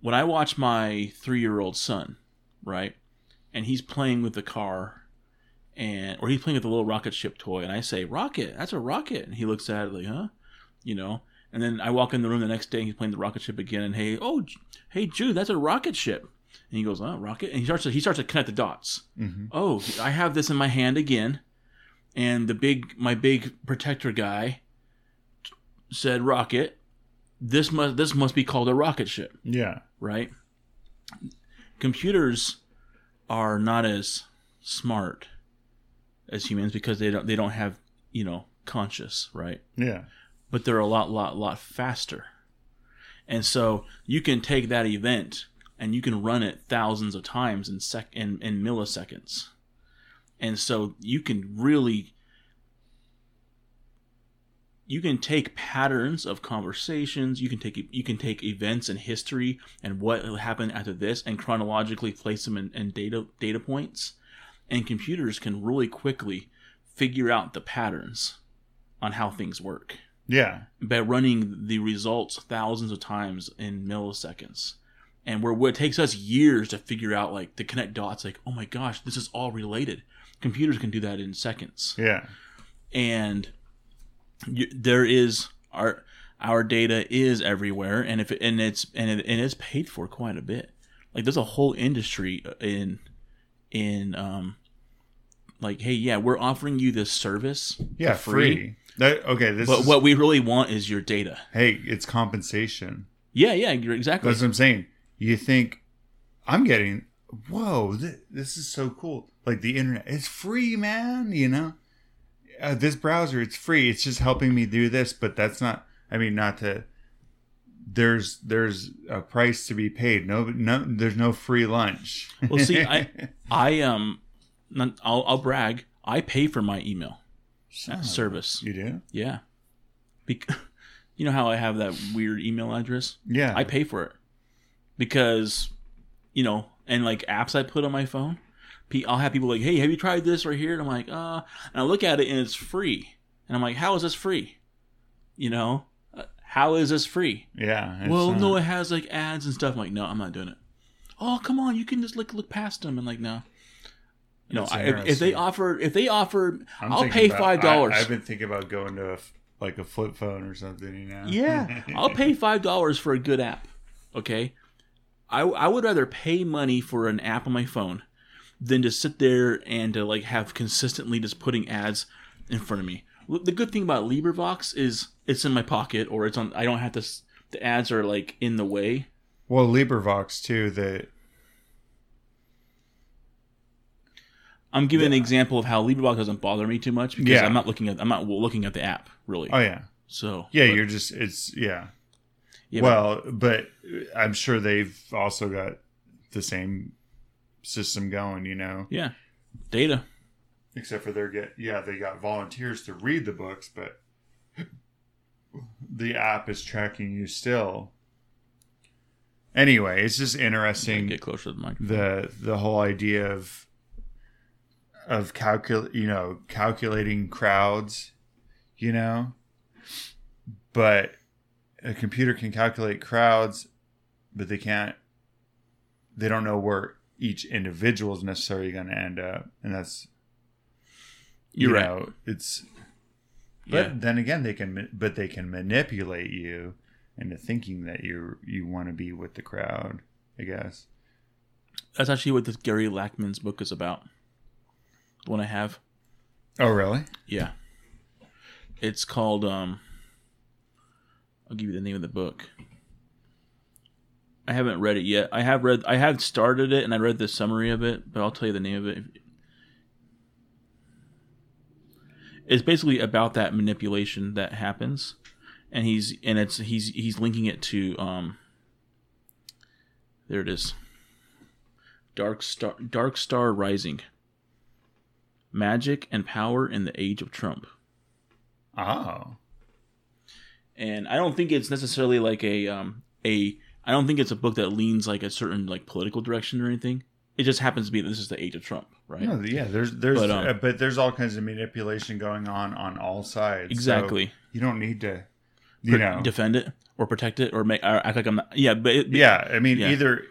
when I watch my three year old son, right, and he's playing with the car, and or he's playing with the little rocket ship toy, and I say rocket, that's a rocket, and he looks at it like, huh, you know. And then I walk in the room the next day, and he's playing the rocket ship again, and hey, oh, hey, Jude, that's a rocket ship. And he goes, oh, rocket, and he starts to he starts to connect the dots. hmm Oh, I have this in my hand again, and the big my big protector guy said rocket. This must this must be called a rocket ship, yeah right? Computers are not as smart as humans because they don't they don't have you know conscious right yeah but they're a lot, lot, lot faster. And so you can take that event and you can run it thousands of times in sec in, in milliseconds. And so you can really you can take patterns of conversations, you can take you can take events in history and what happened after this and chronologically place them in, in data data points. And computers can really quickly figure out the patterns on how things work yeah by running the results thousands of times in milliseconds. And where, where it takes us years to figure out, like, to connect dots, like, oh my gosh, this is all related. Computers can do that in seconds. yeah And you, there is our our data is everywhere, and if it, and it's and it, and it's paid for quite a bit. Like, there's a whole industry in in um like, hey, yeah, we're offering you this service yeah for free, That, okay this but is, what we really want is your data. hey it's compensation Yeah, yeah, you're exactly. That's what I'm saying. You think I'm getting whoa, th- this is so cool. Like the internet, it's free, man. You know, uh, this browser, it's free. It's just helping me do this, but that's not. I mean, not to. There's there's a price to be paid. No, no, there's no free lunch. Well, see, [LAUGHS] I I um, I'll I'll brag. I pay for my email Son service. You do? Yeah, Bec- [LAUGHS] you know how I have that weird email address. Yeah. I pay for it because, you know, and like apps I put on my phone. I'll have people like, "Hey, have you tried this right here?" And I'm like, "Uh," and I look at it and it's free, and I'm like, "How is this free?" You know, Uh, how is this free? yeah. well, not- no, it has like ads and stuff. I'm like, no, I'm not doing it. Oh, come on, you can just like look past them and like, no. You know, I, if, they offer, if they offer, I'm I'll pay about- five dollars. I- I've been thinking about going to a, like a flip phone or something. You know? Yeah, [LAUGHS] I'll pay five dollars for a good app. Okay, I I would rather pay money for an app on my phone than to sit there and to like have consistently just putting ads in front of me. The good thing about LibriVox is it's in my pocket or it's on. I don't have to. The ads are like in the way. Well, LibriVox too. The I'm giving an example of how LibriVox doesn't bother me too much because Yeah. I'm not looking at I'm not looking at the app really. oh yeah, So yeah. but- you're just it's yeah. yeah, but- well, but I'm sure they've also got the same system going. You know, yeah, data. except for they're get yeah they got volunteers to read the books, but the app is tracking you still. Anyway, it's just interesting. Get closer to the mic. the the whole idea of of calcul you know calculating crowds you know but a computer can calculate crowds but they can't they don't know where each individual is necessarily going to end up and that's you You're right. know, it's but Yeah. then again they can but they can manipulate you into thinking that you you want to be with the crowd i guess That's actually what this Gary Lachman's book is about. One I have. oh really Yeah. It's called um I'll give you the name of the book. I haven't read it yet. I have read I have started it and I read the summary of it, but I'll tell you the name of it. It's basically about that manipulation that happens. And he's and it's he's he's linking it to um there it is. Dark Star Dark Star Rising. Magic and Power in the Age of Trump. oh And I don't think it's necessarily like a um a I don't think it's a book that leans like a certain like political direction or anything. It just happens to be this is the age of Trump, right? No, yeah, there's there's But, um, but there's all kinds of manipulation going on on all sides. So exactly. you don't need to, you know. defend it or protect it or make or act like I'm not. Yeah, but it, yeah, I mean, Yeah. either.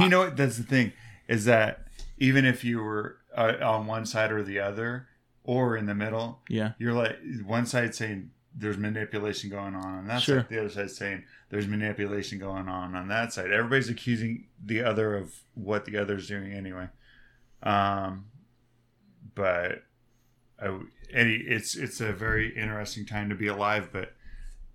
You know what? That's the thing is that even if you were uh, on one side or the other, or in the middle, yeah, you're like one side saying there's manipulation going on on that Sure. side, the other side saying there's manipulation going on on that side. Everybody's accusing the other of what the other's doing anyway. Um, but I, any, it's it's a very interesting time to be alive. But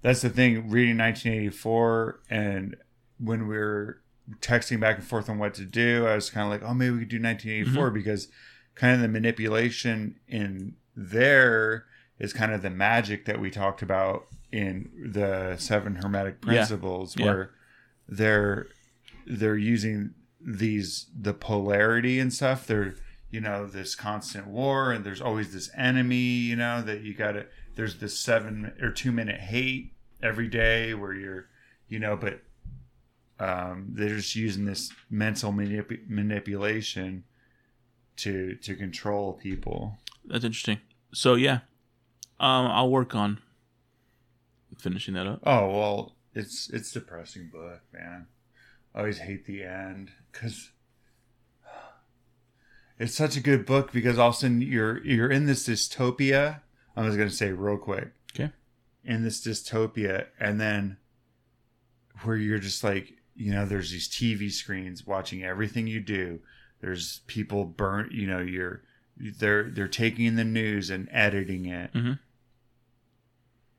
that's the thing. Reading 1984 and when we were texting back and forth on what to do, I was kind of like, oh, maybe we could do 1984 because kind of the manipulation in there is kind of the magic that we talked about in the seven hermetic principles Yeah. where they're they're using these the polarity and stuff they're you know this constant war and there's always this enemy you know that you gotta there's this seven or two minute hate every day where you're you know but um, they're just using this mental manip- manipulation to to control people that's interesting. So yeah, um, I'll work on finishing that up. oh well it's it's depressing book man i always hate the end because it's such a good book because all of a sudden you're you're in this dystopia i'm just going to say real quick Okay. in this dystopia and then where you're just like you know there's these tv screens watching everything you do there's people burnt you know you're they're they're taking the news and editing it. Mhm.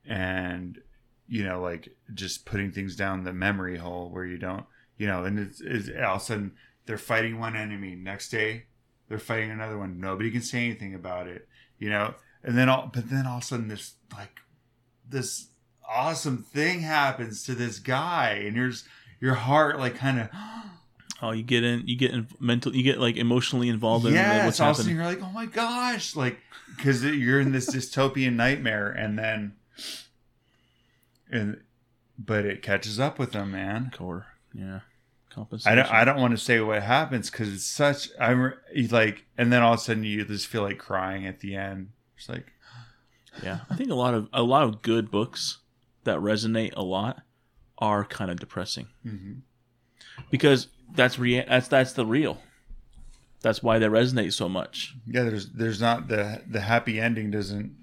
and you know like just putting things down the memory hole where you don't you know and it's, it's all of a sudden they're fighting one enemy. Next day they're fighting another one. Nobody can say anything about it you know? And then all but then all of a sudden this like this awesome thing happens to this guy and yours your heart like kind of Oh, you get in, you get in mental, you get like emotionally involved in yeah what's all of a sudden happening. you're like oh my gosh like because you're in this dystopian nightmare and then and but it catches up with them man. Core, yeah, I don't, I don't want to say what happens because it's such I'm like and then all of a sudden you just feel like crying at the end. It's like Yeah, I think a lot of a lot of good books that resonate a lot are kind of depressing. Mhm. because that's rea- that's that's the real. That's why they resonate so much. yeah there's there's not the the happy ending doesn't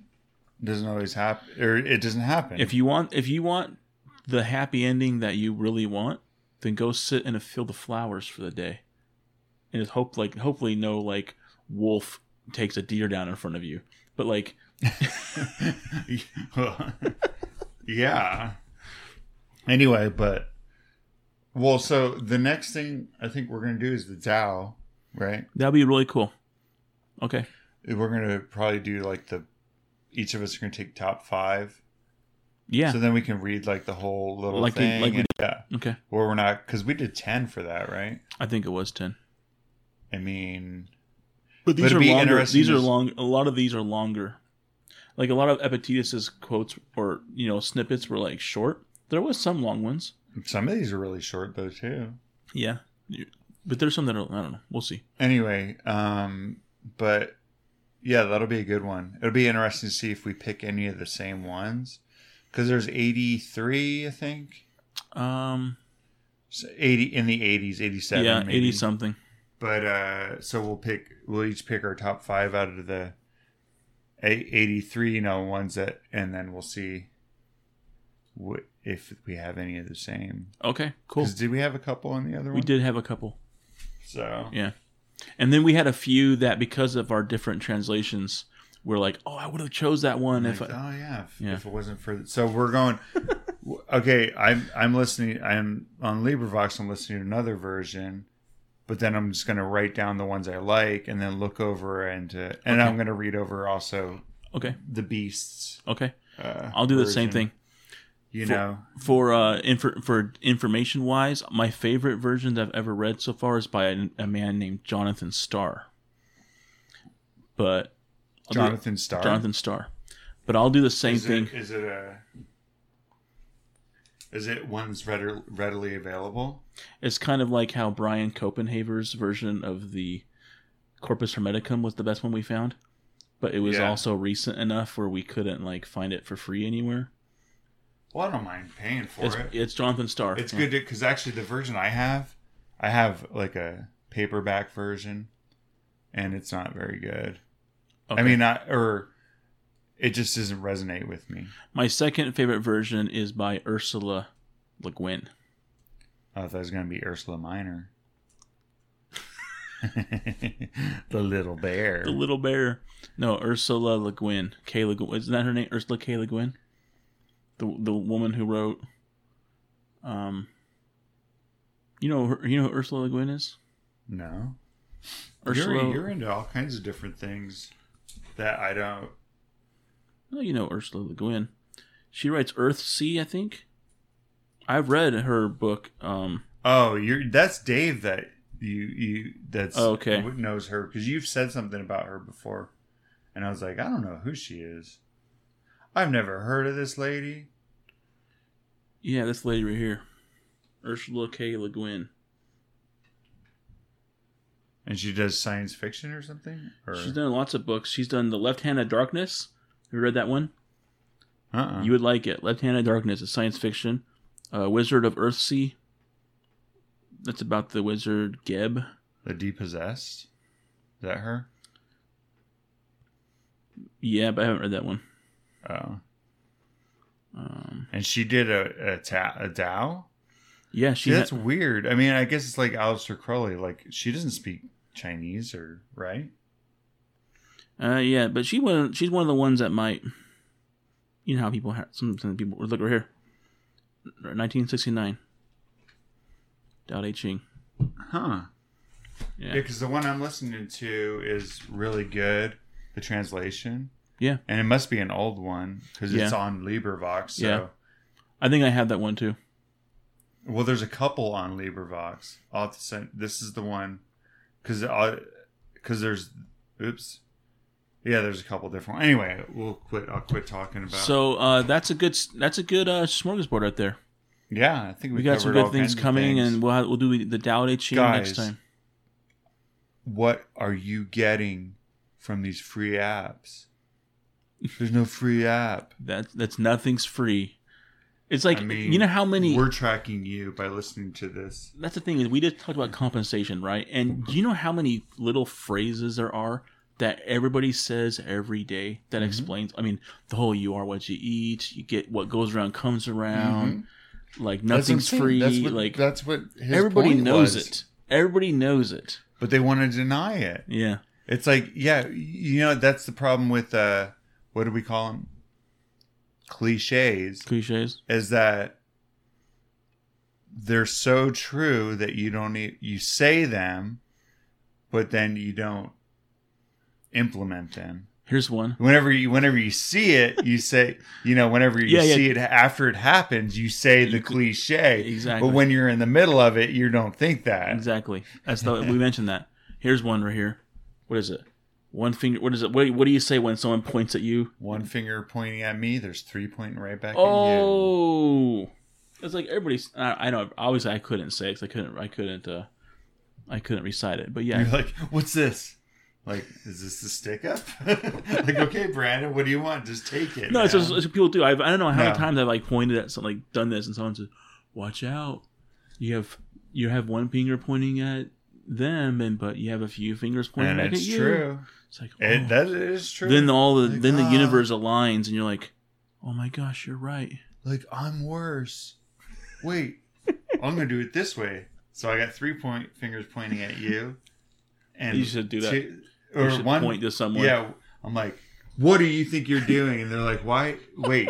doesn't always happen or it doesn't happen If you want if you want the happy ending that you really want, then go sit in a field of flowers for the day. And it's hope like hopefully no like wolf takes a deer down in front of you. But like [LAUGHS] yeah. Anyway, but well, so the next thing I think we're gonna do is the Tao, right? that'd be really cool. Okay. We're gonna probably do like the each of us are gonna take top five, Yeah. so then we can read like the whole little Like thing. like and- yeah, okay. or we're not because we did ten for that, right? I think it was ten. I mean, But these are longer. These are long. A lot of these are longer. Like a lot of Epictetus's quotes or you know snippets were like short. There was some long ones. Some of these are really short though too. Yeah, but there's some that are. I don't know. We'll see. Anyway, um, but yeah, that'll be a good one. It'll be interesting to see if we pick any of the same ones because there's 83, I think. Um. So 80 in the 80s, 87. yeah, maybe. eighty something. But uh, so we'll pick. We'll each pick our top five out of the 83, you know, ones that, and then we'll see what if we have any of the same. Okay. Cool. 'Cause did we have a couple on the other one? We did have a couple. So Yeah. And then we had a few that because of our different translations, we're like, oh, I would have chose that one if. Like, I, oh yeah if, Yeah. if it wasn't for so we're going [LAUGHS] okay i'm i'm listening i'm on librivox i'm listening to another version but then i'm just going to write down the ones i like and then look over and uh, and i'm going to read over also okay. the beasts Okay. uh, I'll do the same version. thing. You For- know For uh, infor- for information wise, my favorite versions I've ever read so far is by a, a man named Jonathan Star. But I'll do- jonathan starr Jonathan Star. But I'll do the same is thing. it, is it a is it one's readily, readily available It's kind of like how Brian Copenhaver's version of the Corpus Hermeticum was the best one we found, but it was Yeah. also recent enough where we couldn't like find it for free anywhere. Well i don't mind paying for It's, it it's Jonathan Star. It's Yeah. good because actually the version I have, I have like a paperback version, and it's not very good. Okay. I mean, not or it just doesn't resonate with me. my second favorite version is by Ursula Le Guin. I thought it was gonna be Ursula Minor, [LAUGHS] the little bear. The little bear. No, Ursula Le Guin. K. Le Guin. Isn't that her name? Ursula K. Le Guin? The the woman who wrote. Um. You know, her- you know who Ursula Le Guin is. no, Ursula. you're, you're into all kinds of different things that I don't. Well, you know Ursula Le Guin. She writes Earthsea, I think. I've read her book. Um, Oh, you're that's Dave that you you that's Oh, okay. knows her because you've said something about her before, and I was like, I don't know who she is. I've never heard of this lady. yeah, this lady right here, Ursula K. Le Guin. And she does science fiction or something? Or She's done lots of books. She's done The Left Hand of Darkness. Have you read that one? uh-uh. You would like it. Left Hand of Darkness is science fiction. Uh, Wizard of Earthsea. That's about the wizard Ged. the dispossessed. Is that her? Yeah, but I haven't read that one. Oh, Um, and she did a a, ta- a Tao. yeah, she. that's ha- weird. I mean, I guess it's like Aleister Crowley. Like she doesn't speak Chinese or right. uh, yeah, but she one. She's one of the ones that might. You know how people have some, some people look right here. 1969. Dao De Ching. Huh. Yeah. Yeah, because the one I'm listening to is really good. The translation. Yeah. And it must be an old one because it's Yeah. on LibriVox. So. Yeah. I think I have that one too. Well, there's a couple on LibriVox. I'll have to send. This is the one because because there's oops. Yeah, there's a couple different. Ones. Anyway, we'll quit. I'll quit talking about. So uh, that's a good that's a good uh, smorgasbord right there. yeah, I think we, We got some good things coming, things. and we'll have, we'll do the De Ching next time. what are you getting from these free apps? There's no free app. That that's nothing's free. It's like I mean, you know how many. We're tracking you by listening to this. That's the thing is we just talked about compensation, right? And do you know how many little phrases there are that everybody says every day that Mhm. explains? I mean, the whole "you are what you eat," you get what goes around comes around. like That's what I'm nothing's free. That's what, like that's what everybody knows was. it. Everybody knows it. but they want to deny it. Yeah. It's like, yeah, you know, that's the problem with uh, what do we call them? Cliches. Cliches. Is that they're so true that you don't need you say them, but then you don't implement them. Here's one. Whenever you whenever you see it, you say, you know, whenever you Yeah, yeah. see it after it happens, you say the cliche. Exactly. But when you're in the middle of it, you don't think that. Exactly. That's the we mentioned that. Here's one right here. What is it? One finger. What is it? What, what do you say when someone points at you? One finger pointing at me, there's three pointing right back at you. Oh, it's like everybody's. I, I know. Obviously, I couldn't say because I couldn't. I couldn't. uh I couldn't recite it. But yeah, You're like, what's this? Like, is this the stick up? [LAUGHS] like, okay, Brandon, what do you want? Just take it. no, it's just it's what people do. I've, I don't know how No. many times I've like pointed at something, like done this, and someone says, "Watch out! You have you have one finger pointing at them, and but you have a few fingers pointing and back it's at you." true. It's like It, oh. that is true. then all the Like, then the ah. universe aligns, and you're like, "Oh my gosh, you're right." like, I'm worse. Wait, [LAUGHS] I'm gonna do it this way. So I got three point fingers pointing at you, and You should do that. two- You or should one point to someone. Yeah, I'm like, what do you think you're doing? And they're like, why? Wait,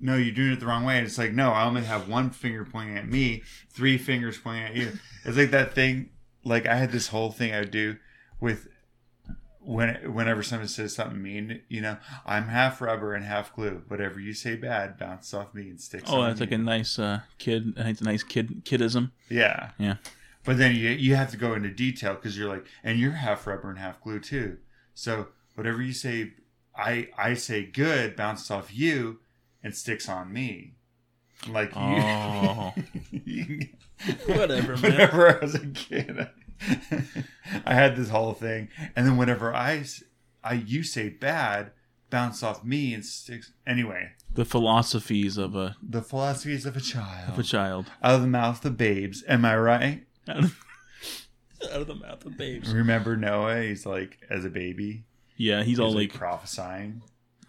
no, you're doing it the wrong way. And it's like, no, I only have one finger pointing at me, three fingers pointing at you. It's like that thing. Like I had this whole thing I would do with when whenever someone says something mean, you know, I'm half rubber and half glue. Whatever you say bad bounces off me and sticks. Oh, that's like a nice uh, kid. It's a nice kid kidism. yeah, Yeah. But then you you have to go into detail because you're like, and you're half rubber and half glue too. So whatever you say, I I say good bounces off you and sticks on me. Like you, Oh. [LAUGHS] you- [LAUGHS] Whatever, man. Whenever I was a kid, I had this whole thing, and then whenever I I you say bad, bounce off me and sticks. Anyway, The philosophies of a the philosophies of a child, of a child. out of the mouth of babes. Am I right? Out of, [LAUGHS] out of the mouth of babes. Remember Noah? He's like as a baby. Yeah, he's all like, like prophesying.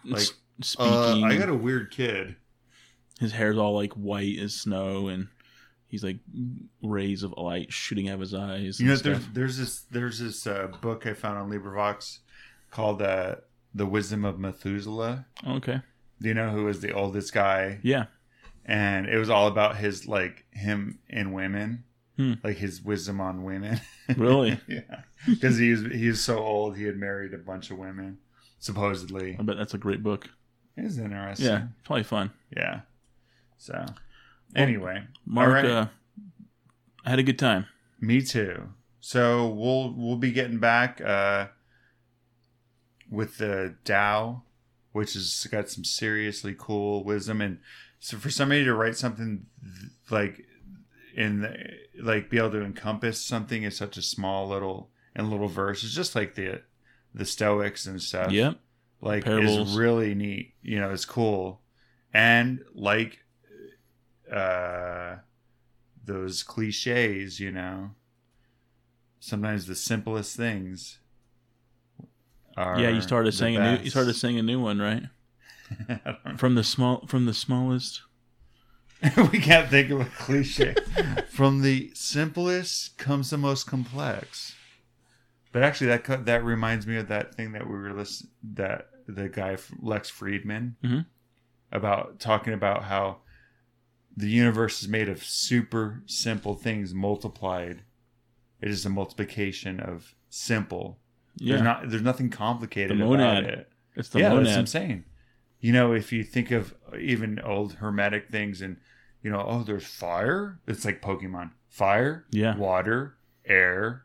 like, s- speaking. Uh, I got a weird kid. his hair's all like white as snow, and he's like rays of light shooting out of his eyes. You know, there's there's this there's this uh, book I found on LibriVox called uh, "The Wisdom of Methuselah." okay. Do you know who was the oldest guy? Yeah. And it was all about his like him and women, Hmm. like his wisdom on women. [LAUGHS] Really? yeah, because he was he was so old. He had married a bunch of women, supposedly. I bet that's a great book. It is interesting. Yeah, probably fun. Yeah. So, anyway, Mark, right. uh, I had a good time. Me too. So we'll we'll be getting back uh, with the Tao, which has got some seriously cool wisdom, and so for somebody to write something like in the, like be able to encompass something in such a small little and little verse is just like the the Stoics and stuff. Yep. like Parables. is really neat. You know, it's cool, and like uh, those cliches. You know, sometimes the simplest things. Are Yeah, you started saying a new. You started saying a new one, right? [LAUGHS] From the small, from the smallest. [LAUGHS] we can't think of a cliche. [LAUGHS] From the simplest comes the most complex. But actually, that that reminds me of that thing that we were listening that the guy Lex Fridman Mhm. about talking about how the universe is made of super simple things multiplied. It is a multiplication of simple. Yeah, There's not there's nothing complicated The about it. it's the yeah, that's what I'm monad. You know, if you think of even old hermetic things and you know, oh, there's fire. It's like Pokemon. Fire, Yeah. water, air.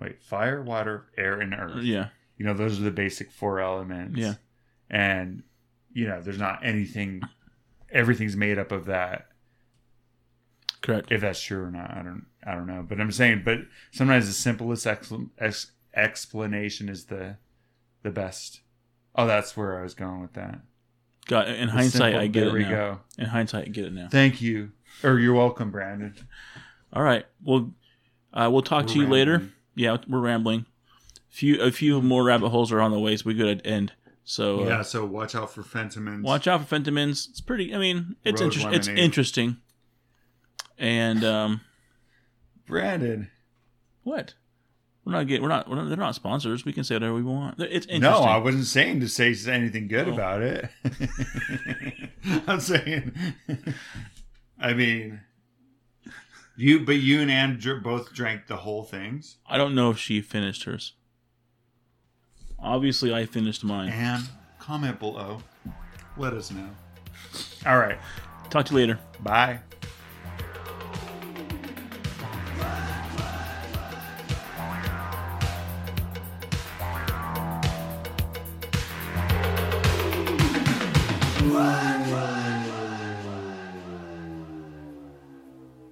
Wait, fire, water, air, and earth. Uh, yeah, You know, those are the basic four elements. Yeah. And you know, there's not anything everything's made up of that. correct. If that's true or not, I don't I don't know. But I'm saying but sometimes the simplest expl- ex- explanation is the the best. Oh, that's where I was going with that. Got in The hindsight, simple- I get there it we now. go. In hindsight, I get it now. Thank you. Or you're welcome, Brandon. All right. Well, uh, we'll talk to We're you later. Yeah, we're rambling. Few a few more rabbit holes are on the way, so we could end. So uh, yeah, so watch out for Fentimans. watch out for Fentimans. It's pretty. I mean, it's interesting. it's interesting. And um, Brandon. what? We're not getting. We're not. We're not. They're not sponsors. We can say whatever we want. It's interesting. No, I wasn't saying to say anything good Oh. about it. [LAUGHS] I'm saying, I mean, you, but you and Ann dr- both drank the whole things. I don't know if she finished hers. Obviously, I finished mine. And comment below. Let us know. All right. Talk to you later. Bye.